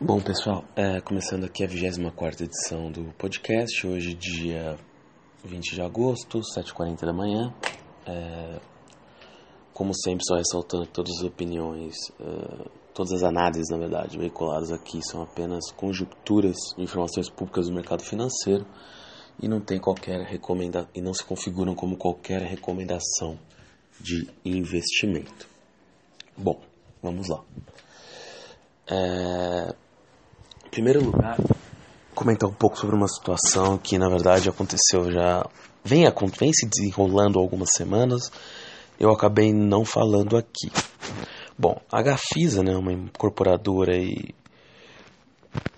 Bom, pessoal, é, começando aqui a 24 edição do podcast, hoje, dia 20 de agosto, 7h40 da manhã. É, como sempre, só ressaltando que todas as opiniões, é, todas as análises, na verdade, veiculadas aqui são apenas conjunturas de informações públicas do mercado financeiro e não tem qualquer recomenda e não se configuram como qualquer recomendação de investimento. Bom, vamos lá. É, primeiro lugar, comentar um pouco sobre uma situação que na verdade aconteceu já. Vem, vem se desenrolando algumas semanas, eu acabei não falando aqui. Bom, a Gafisa, né, uma incorporadora aí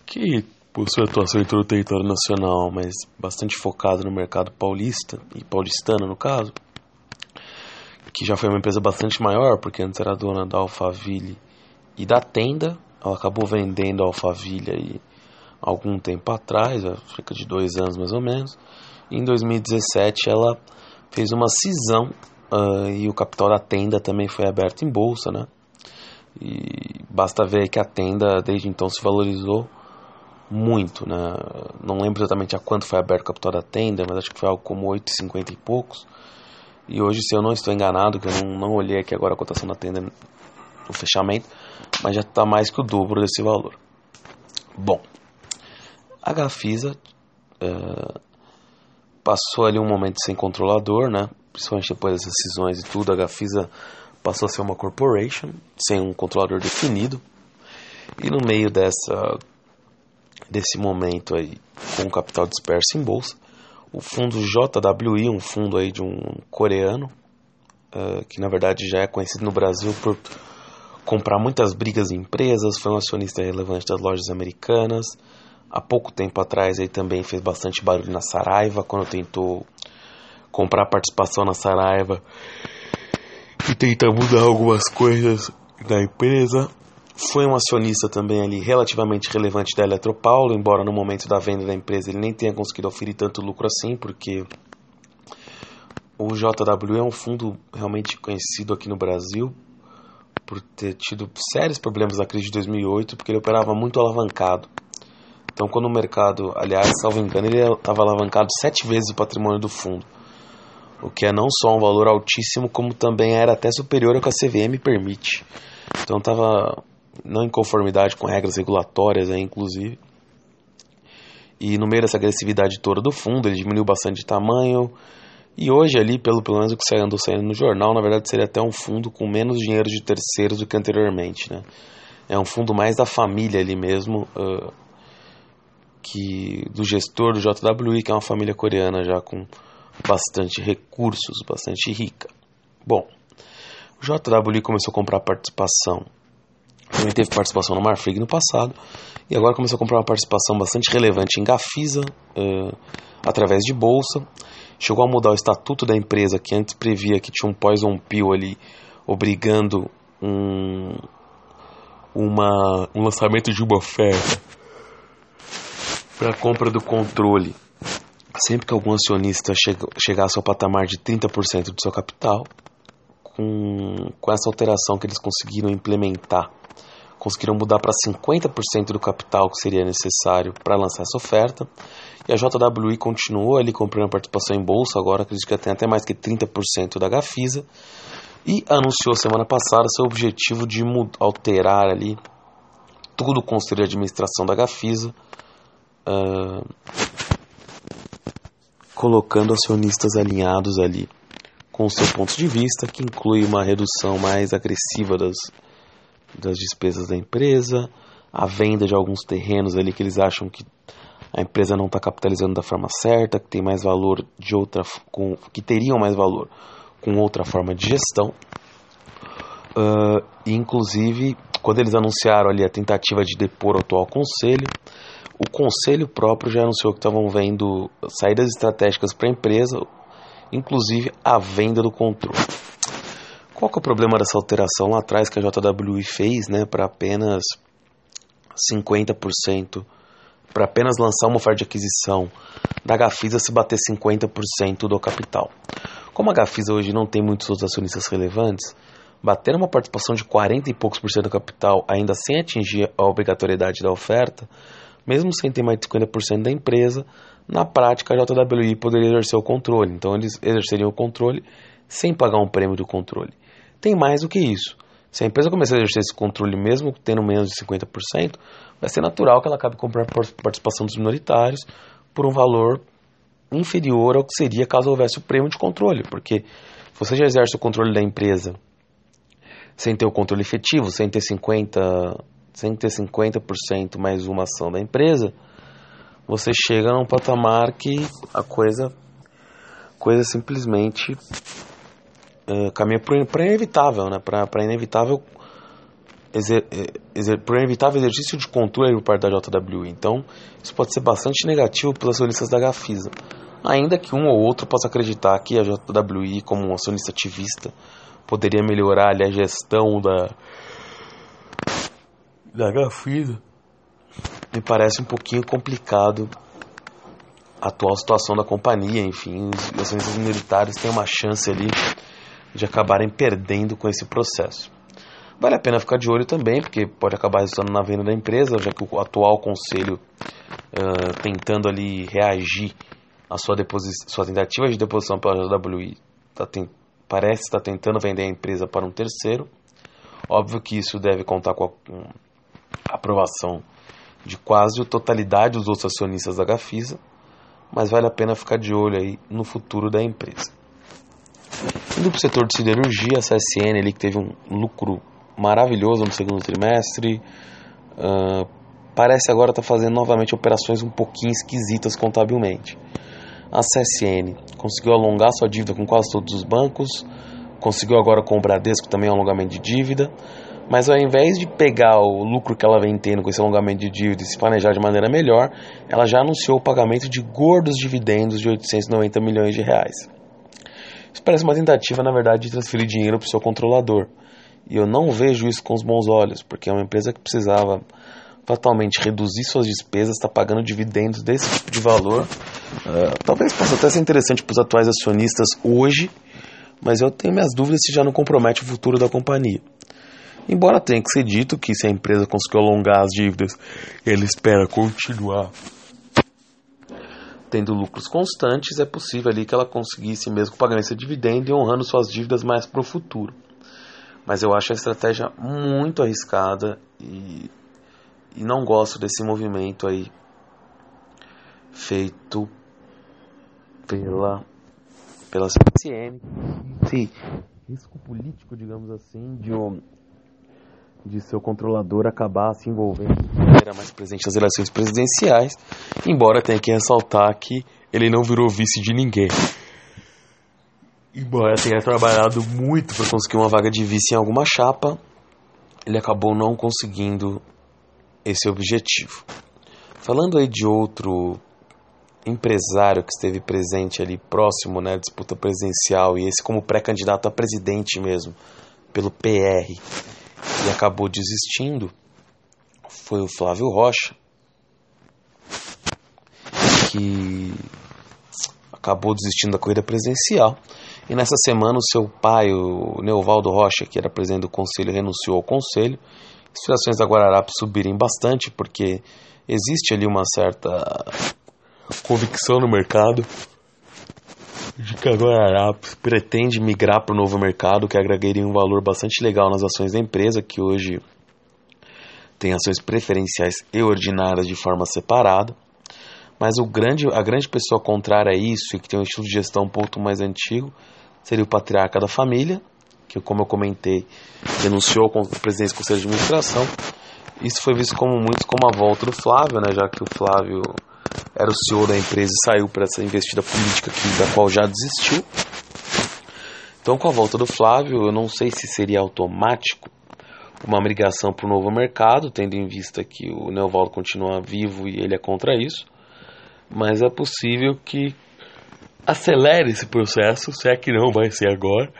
que possui atuação em todo o território nacional, mas bastante focada no mercado paulista e paulistano no caso, que já foi uma empresa bastante maior, porque antes era dona da Alphaville e da Tenda, ela acabou vendendo a Alphaville aí algum tempo atrás, cerca de dois anos mais ou menos. Em 2017 ela fez uma cisão uh, e o capital da tenda também foi aberto em bolsa, né? E basta ver que a tenda desde então se valorizou muito, né? Não lembro exatamente a quanto foi aberto o capital da tenda, mas acho que foi algo como 8,50 e poucos. E hoje, se eu não estou enganado, que eu não, não olhei aqui agora a cotação da tenda no fechamento, mas já está mais que o dobro desse valor. Bom, a Gafisa uh, passou ali um momento sem controlador, né? principalmente depois das decisões e tudo, a Gafisa passou a ser uma corporation, sem um controlador definido, e no meio dessa desse momento aí, com capital disperso em bolsa, o fundo JWI, um fundo aí de um coreano, uh, que na verdade já é conhecido no Brasil por comprar muitas brigas em empresas, foi um acionista relevante das lojas americanas. Há pouco tempo atrás ele também fez bastante barulho na Saraiva, quando tentou comprar participação na Saraiva e tentar mudar algumas coisas da empresa. Foi um acionista também ali relativamente relevante da Eletropaulo, embora no momento da venda da empresa ele nem tenha conseguido oferir tanto lucro assim, porque o JW é um fundo realmente conhecido aqui no Brasil por ter tido sérios problemas na crise de 2008, porque ele operava muito alavancado. Então, quando o mercado, aliás, salvo engano, ele estava alavancado sete vezes o patrimônio do fundo, o que é não só um valor altíssimo, como também era até superior ao que a CVM permite. Então, estava não em conformidade com regras regulatórias, aí, inclusive. E no meio dessa agressividade toda do fundo, ele diminuiu bastante de tamanho, e hoje ali, pelo, pelo menos o que andou saindo no jornal, na verdade seria até um fundo com menos dinheiro de terceiros do que anteriormente, né? É um fundo mais da família ali mesmo, uh, que do gestor do JWI, que é uma família coreana já com bastante recursos, bastante rica. Bom, o JWI começou a comprar participação. Também teve participação no Marfrig no passado e agora começou a comprar uma participação bastante relevante em Gafisa uh, através de bolsa chegou a mudar o estatuto da empresa, que antes previa que tinha um poison pill ali, obrigando um, uma, um lançamento de uma oferta para compra do controle. Sempre que algum acionista chega, chegasse ao patamar de 30% do seu capital, com, com essa alteração que eles conseguiram implementar, conseguiram mudar para 50% do capital que seria necessário para lançar essa oferta e a JWI continuou ali comprando participação em bolsa, agora acredito que tem até mais que 30% da Gafisa. E anunciou semana passada seu objetivo de alterar ali tudo o conselho de administração da Gafisa, uh, colocando acionistas alinhados ali com o seu ponto de vista, que inclui uma redução mais agressiva das, das despesas da empresa, a venda de alguns terrenos ali que eles acham que a empresa não está capitalizando da forma certa, que tem mais valor de outra, com, que teriam mais valor com outra forma de gestão. Uh, inclusive, quando eles anunciaram ali a tentativa de depor o atual conselho, o conselho próprio já anunciou que estavam vendo saídas estratégicas para a empresa, inclusive a venda do controle. Qual que é o problema dessa alteração lá atrás que a JWI fez, né, para apenas 50% para apenas lançar uma oferta de aquisição da Gafisa se bater 50% do capital. Como a Gafisa hoje não tem muitos outros acionistas relevantes, bater uma participação de 40 e poucos por cento do capital, ainda sem atingir a obrigatoriedade da oferta, mesmo sem ter mais de 50% da empresa, na prática a JWI poderia exercer o controle. Então eles exerceriam o controle sem pagar um prêmio do controle. Tem mais do que isso. Se a empresa começar a exercer esse controle mesmo tendo menos de 50%, vai ser natural que ela acabe comprando participação dos minoritários por um valor inferior ao que seria caso houvesse o prêmio de controle, porque você já exerce o controle da empresa sem ter o controle efetivo, sem ter 50%, sem ter 50% mais uma ação da empresa, você chega num patamar que a coisa, coisa simplesmente é, caminha para inevitável, né? para inevitável exer, exer, por inevitável exercício de controle por parte da JWI. Então, isso pode ser bastante negativo pelas acionistas da Gafisa. Ainda que um ou outro possa acreditar que a JWI, como um acionista ativista, poderia melhorar ali, a gestão da, da Gafisa, me parece um pouquinho complicado a atual situação da companhia. Enfim, os acionistas militares têm uma chance ali de acabarem perdendo com esse processo. Vale a pena ficar de olho também, porque pode acabar resultando na venda da empresa, já que o atual conselho uh, tentando ali reagir à sua, sua tentativa de deposição pela JWI tá parece estar tentando vender a empresa para um terceiro. Óbvio que isso deve contar com a, com a aprovação de quase a totalidade dos outros acionistas da Gafisa, mas vale a pena ficar de olho aí no futuro da empresa. Indo para o setor de siderurgia, a CSN ali que teve um lucro maravilhoso no segundo trimestre. Uh, parece agora estar tá fazendo novamente operações um pouquinho esquisitas contabilmente. A CSN conseguiu alongar sua dívida com quase todos os bancos, conseguiu agora com o Bradesco também um alongamento de dívida, mas ao invés de pegar o lucro que ela vem tendo com esse alongamento de dívida e se planejar de maneira melhor, ela já anunciou o pagamento de gordos dividendos de 890 milhões de reais. Parece uma tentativa, na verdade, de transferir dinheiro para o seu controlador. E eu não vejo isso com os bons olhos, porque é uma empresa que precisava fatalmente reduzir suas despesas, está pagando dividendos desse tipo de valor. Uh, talvez possa até ser interessante para os atuais acionistas hoje, mas eu tenho minhas dúvidas se já não compromete o futuro da companhia. Embora tenha que ser dito que se a empresa conseguiu alongar as dívidas, ele espera continuar tendo lucros constantes, é possível ali que ela conseguisse mesmo pagar esse dividendo e honrando suas dívidas mais para o futuro. Mas eu acho a estratégia muito arriscada e, e não gosto desse movimento aí feito pela pela CSN, risco político, digamos assim, de de seu controlador acabar se envolvendo maneira mais presente nas eleições presidenciais, embora tenha que ressaltar que ele não virou vice de ninguém embora tenha trabalhado muito para conseguir uma vaga de vice em alguma chapa, ele acabou não conseguindo esse objetivo. Falando aí de outro empresário que esteve presente ali próximo, né, disputa presidencial e esse como pré-candidato a presidente mesmo, pelo PR, e acabou desistindo, foi o Flávio Rocha, que acabou desistindo da corrida presidencial e nessa semana, o seu pai, o Neuvaldo Rocha, que era presidente do conselho, renunciou ao conselho. As ações da Guararapes subirem bastante, porque existe ali uma certa convicção no mercado de que a Guararapes pretende migrar para o novo mercado, que agregaria um valor bastante legal nas ações da empresa, que hoje tem ações preferenciais e ordinárias de forma separada. Mas o grande, a grande pessoa contrária a isso e que tem um estilo de gestão um pouco mais antigo seria o patriarca da família, que, como eu comentei, denunciou com o presidente do Conselho de Administração. Isso foi visto como muito como a volta do Flávio, né, já que o Flávio era o CEO da empresa e saiu para essa investida política que, da qual já desistiu. Então, com a volta do Flávio, eu não sei se seria automático uma migração para o novo mercado, tendo em vista que o Neovaldo continua vivo e ele é contra isso, mas é possível que acelere esse processo, se é que não vai ser agora.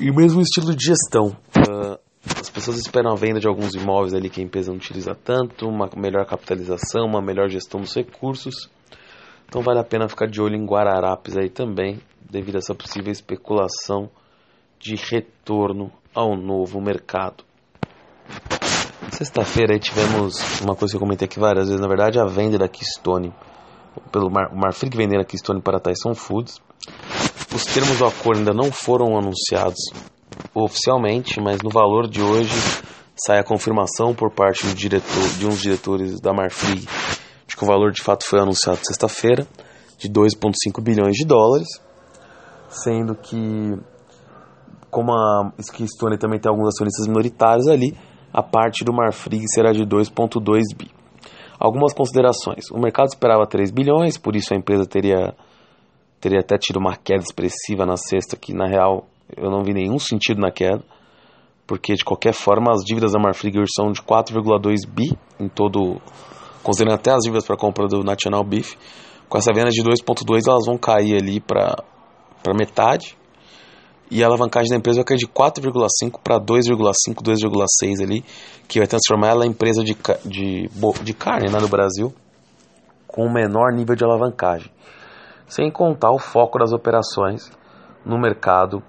E mesmo estilo de gestão. Uh, as pessoas esperam a venda de alguns imóveis ali que a empresa não utiliza tanto, uma melhor capitalização, uma melhor gestão dos recursos. Então vale a pena ficar de olho em Guararapes aí também, devido a essa possível especulação de retorno ao novo mercado. Sexta-feira tivemos uma coisa que eu comentei aqui várias vezes, na verdade, a venda da Keystone, pelo Mar Marfrig vendendo a Keystone para a Tyson Foods. Os termos do acordo ainda não foram anunciados oficialmente, mas no valor de hoje sai a confirmação por parte do diretor, de uns diretores da Marfrig de que o valor de fato foi anunciado sexta-feira, de 2,5 bilhões de dólares, sendo que, como a Keystone também tem alguns acionistas minoritários ali, a parte do Marfrig será de 2,2 bi. Algumas considerações. O mercado esperava 3 bilhões, por isso a empresa teria, teria até tido uma queda expressiva na sexta, que na real eu não vi nenhum sentido na queda, porque de qualquer forma as dívidas da Marfrig são de 4,2 bi em todo, considerando até as dívidas para compra do National Beef. Com essa venda de 2,2 elas vão cair ali para metade e a alavancagem da empresa vai cair de 4,5 para 2,5, 2,6 ali, que vai transformar ela em empresa de, de, de carne né, no Brasil com o menor nível de alavancagem. Sem contar o foco das operações no mercado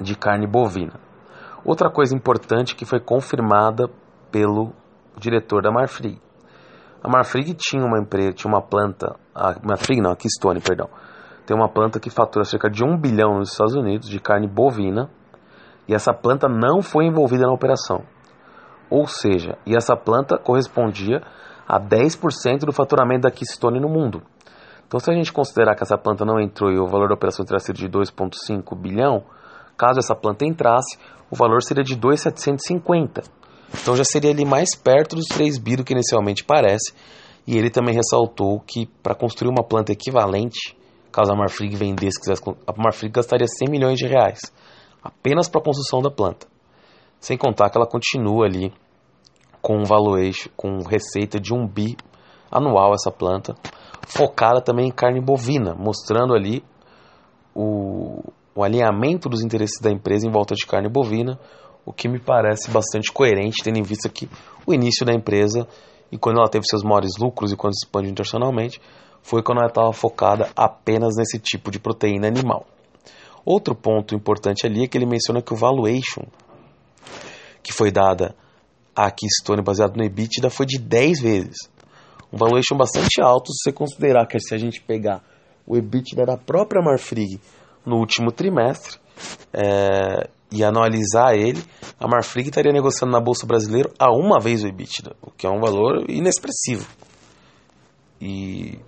de carne bovina. Outra coisa importante que foi confirmada pelo diretor da Marfrig. A Marfrig tinha uma empresa, tinha uma planta, a Marfrig não, a Keystone, perdão, tem uma planta que fatura cerca de 1 bilhão nos Estados Unidos de carne bovina e essa planta não foi envolvida na operação. Ou seja, e essa planta correspondia a 10% do faturamento da Keystone no mundo. Então, se a gente considerar que essa planta não entrou e o valor da operação teria sido de 2,5 bilhão, caso essa planta entrasse, o valor seria de 2,750. Então já seria ali mais perto dos 3 bi do que inicialmente parece. E ele também ressaltou que para construir uma planta equivalente caso a Marfrig vendesse, quisesse, a Marfrig gastaria 100 milhões de reais apenas para a construção da planta. Sem contar que ela continua ali com um valuation, com receita de 1 bi anual essa planta, focada também em carne bovina, mostrando ali o, o alinhamento dos interesses da empresa em volta de carne bovina, o que me parece bastante coerente, tendo em vista que o início da empresa e quando ela teve seus maiores lucros e quando se expande internacionalmente, foi quando ela estava focada apenas nesse tipo de proteína animal. Outro ponto importante ali é que ele menciona que o valuation que foi dada à Keystone baseado no EBITDA foi de 10 vezes. Um valuation bastante alto se você considerar que se a gente pegar o EBITDA da própria Marfrig no último trimestre é, e analisar ele, a Marfrig estaria negociando na Bolsa Brasileira a uma vez o EBITDA, o que é um valor inexpressivo. E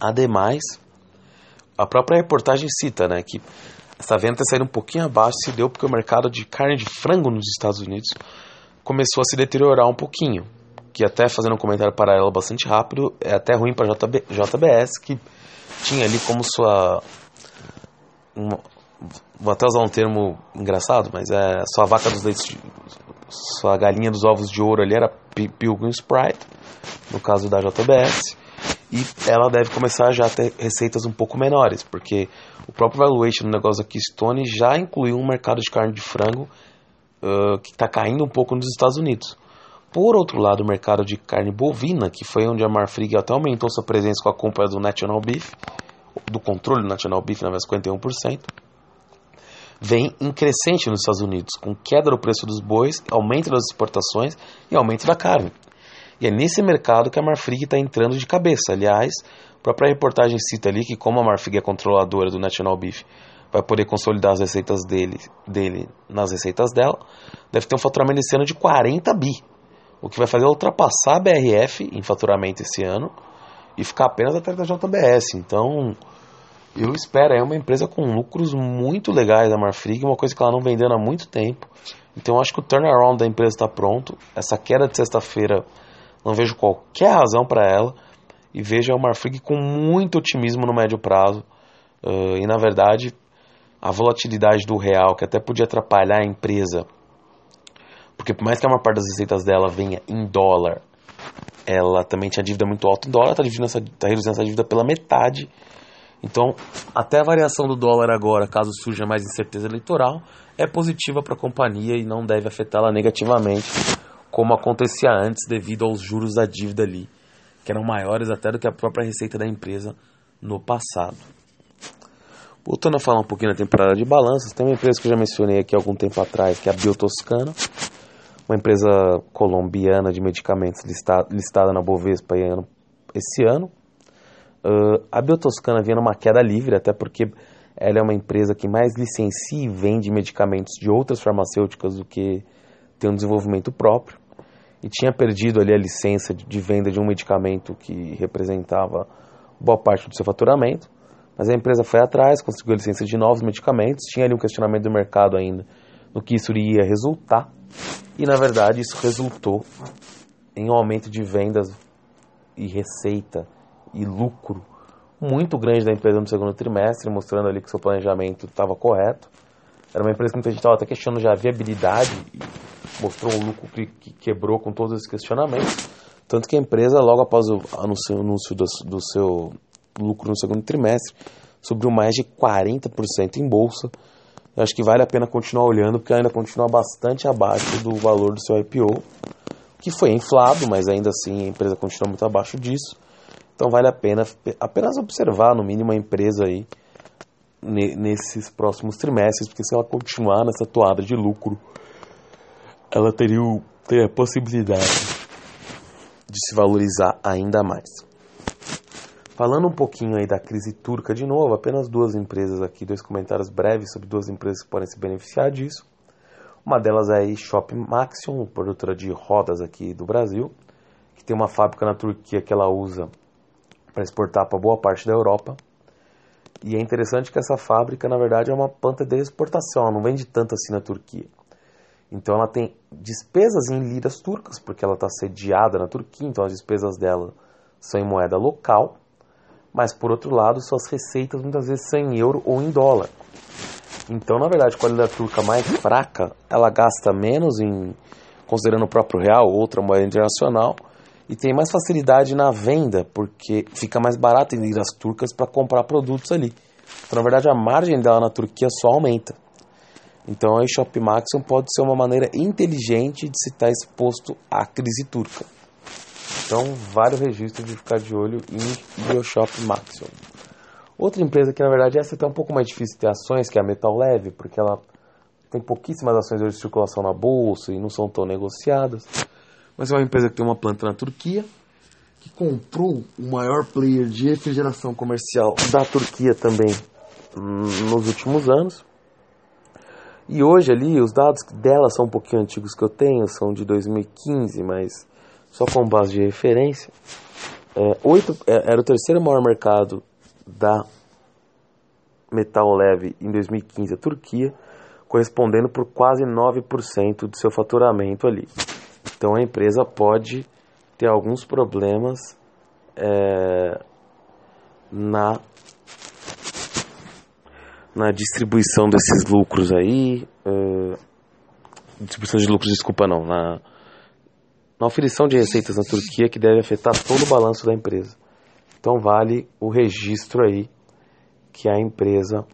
Ademais, a própria reportagem cita né, que essa venda saindo um pouquinho abaixo se deu porque o mercado de carne de frango nos Estados Unidos começou a se deteriorar um pouquinho. Que até fazendo um comentário paralelo bastante rápido, é até ruim para JB, JBS, que tinha ali como sua. Uma, vou até usar um termo engraçado, mas é sua vaca dos leitos, sua galinha dos ovos de ouro ali era Pilgrim Sprite, no caso da JBS e ela deve começar já a ter receitas um pouco menores, porque o próprio valuation do negócio da Keystone já incluiu um mercado de carne de frango uh, que está caindo um pouco nos Estados Unidos. Por outro lado, o mercado de carne bovina, que foi onde a Marfrig até aumentou sua presença com a compra do National Beef, do controle do National Beef, na vez 51%, vem em crescente nos Estados Unidos, com queda do preço dos bois, aumento das exportações e aumento da carne. E é nesse mercado que a Marfrig está entrando de cabeça. Aliás, a própria reportagem cita ali que como a Marfrig é controladora do National Beef, vai poder consolidar as receitas dele, dele nas receitas dela, deve ter um faturamento esse ano de 40 bi, o que vai fazer ultrapassar a BRF em faturamento esse ano e ficar apenas atrás da JBS. Então, eu espero, é uma empresa com lucros muito legais da Marfrig, uma coisa que ela não vendendo há muito tempo. Então, acho que o turnaround da empresa está pronto. Essa queda de sexta-feira não vejo qualquer razão para ela e vejo a Marfrig com muito otimismo no médio prazo. Uh, e na verdade, a volatilidade do real, que até podia atrapalhar a empresa, porque por mais que a maior parte das receitas dela venha em dólar, ela também tinha dívida muito alta em dólar, está tá reduzindo essa dívida pela metade. Então, até a variação do dólar agora, caso surja mais incerteza eleitoral, é positiva para a companhia e não deve afetá-la negativamente como acontecia antes devido aos juros da dívida ali, que eram maiores até do que a própria receita da empresa no passado. Voltando a falar um pouquinho da temporada de balanços, tem uma empresa que eu já mencionei aqui algum tempo atrás, que é a Biotoscana, uma empresa colombiana de medicamentos listada, listada na Bovespa esse ano. Uh, a Biotoscana vinha numa queda livre, até porque ela é uma empresa que mais licencia e vende medicamentos de outras farmacêuticas do que tem um desenvolvimento próprio. E tinha perdido ali a licença de venda de um medicamento que representava boa parte do seu faturamento. Mas a empresa foi atrás, conseguiu a licença de novos medicamentos, tinha ali um questionamento do mercado ainda no que isso iria resultar. E na verdade isso resultou em um aumento de vendas e receita e lucro muito grande da empresa no segundo trimestre, mostrando ali que seu planejamento estava correto. Era uma empresa que muita gente estava até questionando já a viabilidade mostrou um lucro que, que, quebrou com todos esses questionamentos. Tanto que a empresa, logo após o anúncio, anúncio do, do seu lucro no segundo trimestre, subiu mais de 40% em bolsa. Eu acho que vale a pena continuar olhando, porque ainda continua bastante abaixo do valor do seu IPO, que foi inflado, mas ainda assim a empresa continua muito abaixo disso. Então vale a pena apenas observar, no mínimo, a empresa aí nesses próximos trimestres, porque se ela continuar nessa toada de lucro, ela teria, teria a possibilidade de se valorizar ainda mais. Falando um pouquinho aí da crise turca de novo, apenas duas empresas aqui, dois comentários breves sobre duas empresas que podem se beneficiar disso. Uma delas é a Shop Maxion, produtora de rodas aqui do Brasil, que tem uma fábrica na Turquia que ela usa para exportar para boa parte da Europa. E é interessante que essa fábrica, na verdade, é uma planta de exportação, ela não vende tanto assim na Turquia. Então ela tem despesas em liras turcas, porque ela está sediada na Turquia, então as despesas dela são em moeda local mas por outro lado, suas receitas muitas vezes são em euro ou em dólar. Então, na verdade, com a lira turca mais fraca, ela gasta menos em considerando o próprio real, outra moeda internacional, e tem mais facilidade na venda, porque fica mais barato em liras turcas para comprar produtos ali. Então, na verdade, a margem dela na Turquia só aumenta. Então, a Shop Maximum pode ser uma maneira inteligente de se estar exposto à crise turca. Então, vários registros de ficar de olho em Bioshop Maximum. Outra empresa que, na verdade, essa é um pouco mais difícil ter ações, que é a Metal Leve, porque ela tem pouquíssimas ações de circulação na bolsa e não são tão negociadas. Mas é uma empresa que tem uma planta na Turquia, que comprou o maior player de refrigeração comercial da Turquia também hum, nos últimos anos. E hoje ali, os dados dela são um pouquinho antigos que eu tenho, são de 2015, mas só com base de referência, é, é, era o terceiro maior mercado da metal leve em 2015 a Turquia, correspondendo por quase 9% do seu faturamento ali. Então a empresa pode ter alguns problemas é, na na distribuição desses lucros aí, é, distribuição de lucros, desculpa não, na na oferição de receitas na Turquia que deve afetar todo o balanço da empresa. Então vale o registro aí que a empresa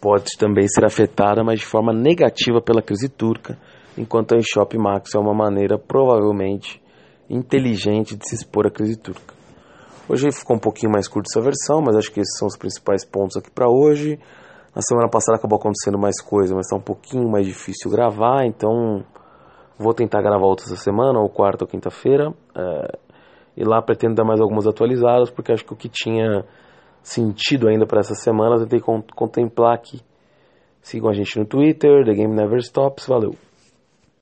pode também ser afetada, mas de forma negativa pela crise turca, enquanto a Shop Max é uma maneira provavelmente inteligente de se expor à crise turca. Hoje ficou um pouquinho mais curta essa versão, mas acho que esses são os principais pontos aqui para hoje. Na semana passada acabou acontecendo mais coisa, mas está um pouquinho mais difícil gravar, então Vou tentar gravar outra essa semana, ou quarta ou quinta-feira. É, e lá pretendo dar mais algumas atualizadas, porque acho que o que tinha sentido ainda para essa semana eu tentei contemplar aqui. Sigam a gente no Twitter, The Game Never Stops. Valeu!